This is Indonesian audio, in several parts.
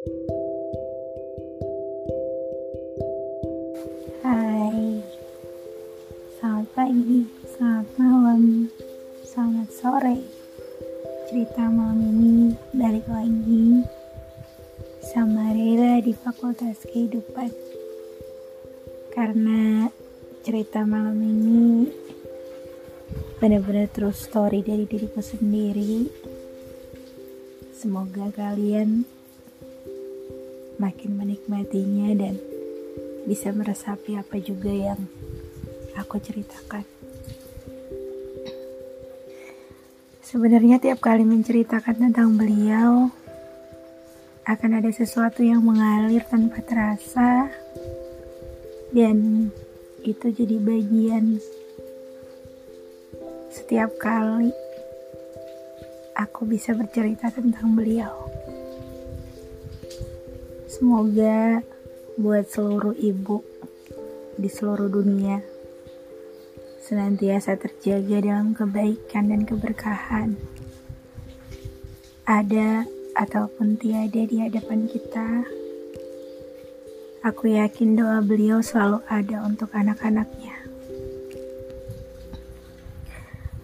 Hai, selamat pagi, selamat malam, selamat sore. Cerita malam ini balik lagi sama Rera di Fakultas Kehidupan. Karena cerita malam ini benar-benar terus story dari diriku sendiri. Semoga kalian makin menikmatinya dan bisa meresapi apa juga yang aku ceritakan. Sebenarnya tiap kali menceritakan tentang beliau akan ada sesuatu yang mengalir tanpa terasa dan itu jadi bagian setiap kali aku bisa bercerita tentang beliau. Semoga buat seluruh ibu di seluruh dunia senantiasa terjaga dalam kebaikan dan keberkahan. Ada ataupun tiada di hadapan kita, aku yakin doa beliau selalu ada untuk anak-anaknya.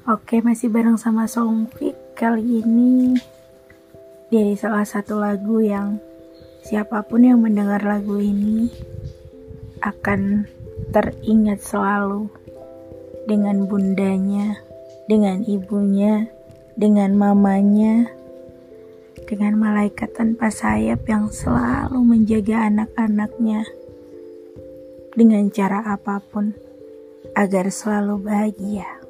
Oke, masih bareng sama Songfik kali ini dari salah satu lagu yang Siapa pun yang mendengar lagu ini akan teringat selalu dengan bundanya, dengan ibunya, dengan mamanya, dengan malaikat tanpa sayap yang selalu menjaga anak-anaknya dengan cara apa pun agar selalu bahagia.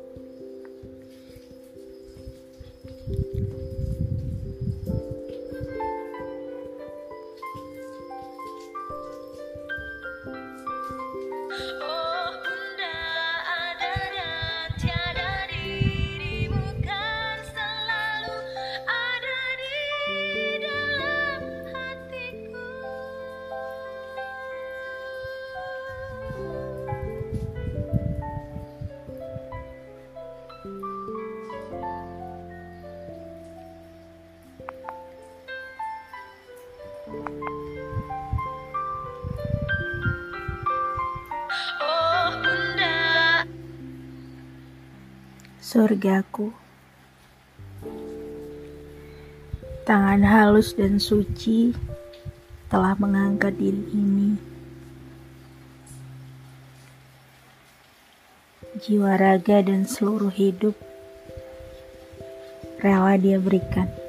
Surgaku. Tangan halus dan suci telah mengangkat diri ini. Jiwa raga dan seluruh hidup rela dia berikan.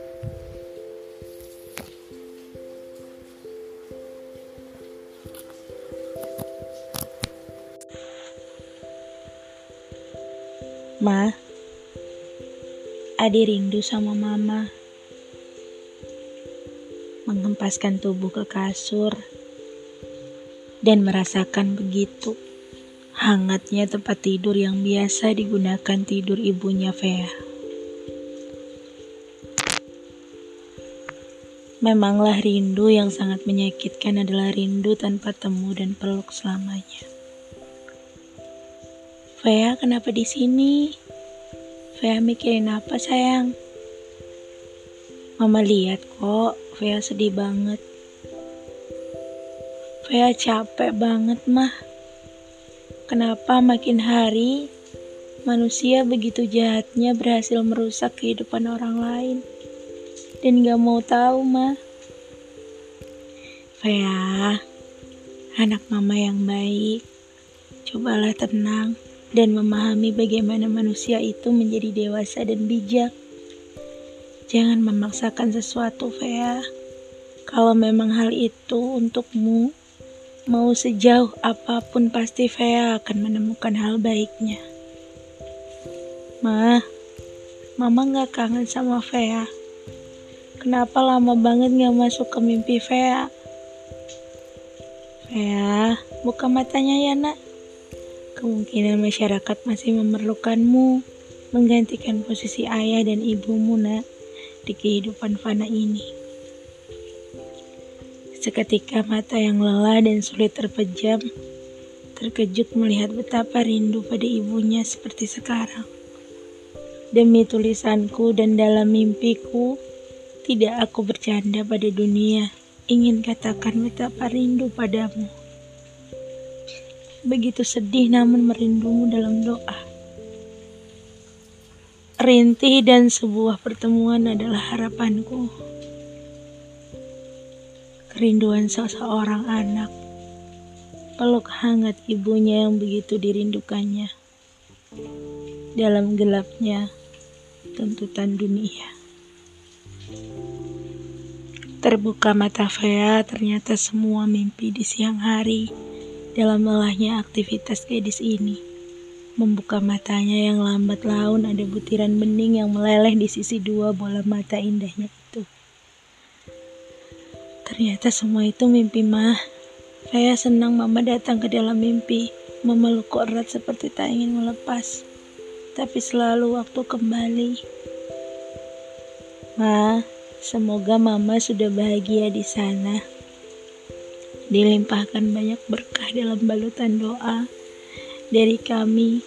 Ma, Adi rindu sama mama. Mengempaskan tubuh ke kasur dan merasakan begitu hangatnya tempat tidur yang biasa digunakan tidur ibunya Fea. Memanglah rindu yang sangat menyakitkan adalah rindu tanpa temu dan peluk selamanya. Fea, kenapa di sini? Fea mikirin apa sayang? Mama lihat kok, Fea sedih banget. Fea capek banget mah. Kenapa makin hari manusia begitu jahatnya berhasil merusak kehidupan orang lain dan gak mau tahu mah. Fea, anak mama yang baik, cobalah tenang dan memahami bagaimana manusia itu menjadi dewasa dan bijak. Jangan memaksakan sesuatu, Vea. Kalau memang hal itu untukmu, mau sejauh apa pun pasti Vea akan menemukan hal baiknya. Ma, Mama gak kangen sama Vea. Kenapa lama banget gak masuk ke mimpi Vea? Vea, buka matanya ya nak. Kemungkinan masyarakat masih memerlukanmu menggantikan posisi ayah dan ibumu nak di kehidupan fana ini. Seketika mata yang lelah dan sulit terpejam, terkejut melihat betapa rindu pada ibunya seperti sekarang. Demi tulisanku dan dalam mimpiku, tidak aku bercanda pada dunia ingin katakan betapa rindu padamu. Begitu sedih namun merindumu dalam doa. Rintih dan sebuah pertemuan adalah harapanku. Kerinduan seseorang anak. Peluk hangat ibunya yang begitu dirindukannya. Dalam gelapnya tuntutan dunia. Terbuka mata Fea, ternyata semua mimpi di siang hari dalam lelahnya aktivitas gadis ini. Membuka matanya yang lambat laun ada butiran bening yang meleleh di sisi dua bola mata indahnya itu. Ternyata semua itu mimpi mah. Saya senang mama datang ke dalam mimpi, memeluk erat seperti tak ingin melepas. Tapi selalu waktu kembali. Ma, semoga mama sudah bahagia di sana. Dilimpahkan banyak berkah dalam balutan doa dari kami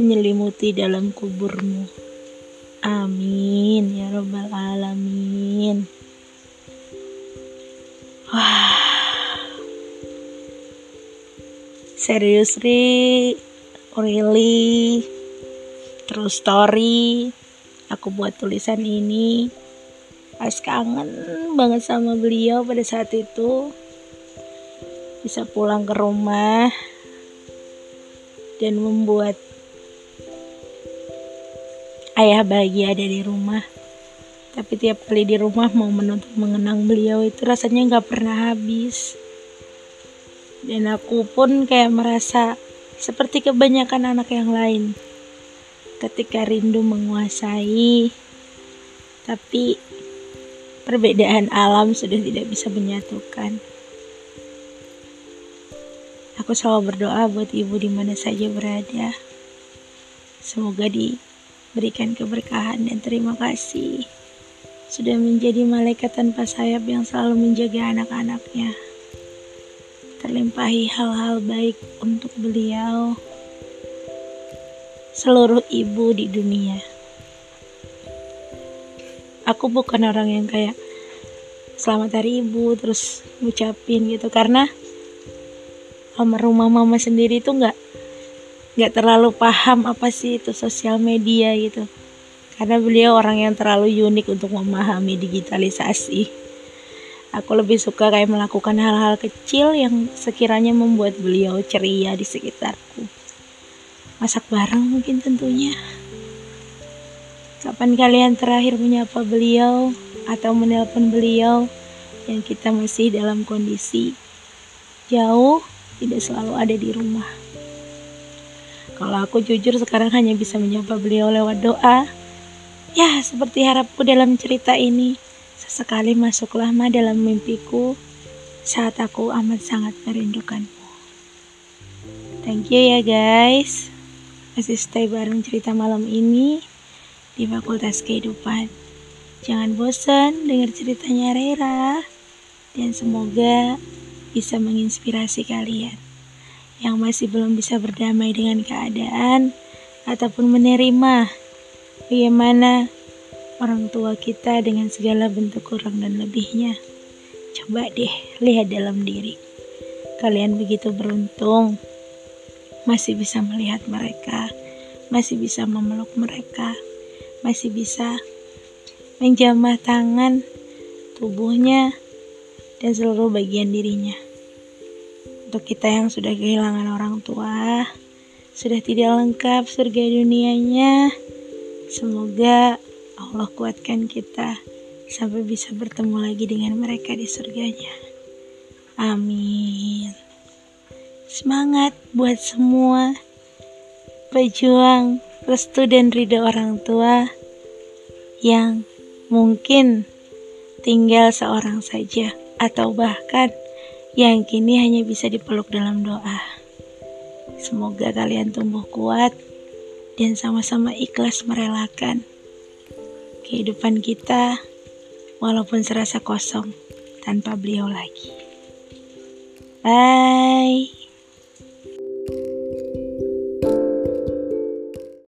menyelimuti dalam kuburmu. Amin ya Robbal 'Alamin. Wah, serius ri, really, terus story. Aku buat tulisan ini pas kangen banget sama beliau pada saat itu bisa pulang ke rumah dan membuat ayah bahagia ada di rumah. Tapi tiap kali di rumah mau menuntut mengenang beliau itu rasanya nggak pernah habis. Dan aku pun kayak merasa seperti kebanyakan anak yang lain. Ketika rindu menguasai, tapi perbedaan alam sudah tidak bisa menyatukan. Aku selalu berdoa buat ibu di mana saja berada. Semoga diberikan keberkahan dan terima kasih sudah menjadi malaikat tanpa sayap yang selalu menjaga anak-anaknya. Terlimpahi hal-hal baik untuk beliau, seluruh ibu di dunia. Aku bukan orang yang kayak selamat hari ibu terus ngucapin gitu karena rumah mama sendiri itu nggak nggak terlalu paham apa sih itu sosial media gitu. Karena beliau orang yang terlalu unik untuk memahami digitalisasi. Aku lebih suka kayak melakukan hal-hal kecil yang sekiranya membuat beliau ceria di sekitarku. Masak bareng mungkin tentunya. Kapan kalian terakhir menyapa beliau atau menelpon beliau yang kita masih dalam kondisi jauh tidak selalu ada di rumah. Kalau aku jujur sekarang hanya bisa menyapa beliau lewat doa. Ya, seperti harapku dalam cerita ini, sesekali masuklah ma dalam mimpiku saat aku amat sangat merindukanmu. Thank you ya guys. Masih stay bareng cerita malam ini di Fakultas Kehidupan. Jangan bosan dengar ceritanya Rera. Dan semoga bisa menginspirasi kalian yang masih belum bisa berdamai dengan keadaan ataupun menerima bagaimana orang tua kita dengan segala bentuk kurang dan lebihnya. Coba deh lihat dalam diri. Kalian begitu beruntung masih bisa melihat mereka, masih bisa memeluk mereka, masih bisa menjamah tangan tubuhnya dan seluruh bagian dirinya. Untuk kita yang sudah kehilangan orang tua, sudah tidak lengkap surga dunianya, semoga Allah kuatkan kita sampai bisa bertemu lagi dengan mereka di surganya. Amin. Semangat buat semua pejuang restu dan ridho orang tua yang mungkin tinggal seorang saja atau bahkan yang kini hanya bisa dipeluk dalam doa. Semoga kalian tumbuh kuat dan sama-sama ikhlas merelakan kehidupan kita walaupun serasa kosong tanpa beliau lagi. Bye.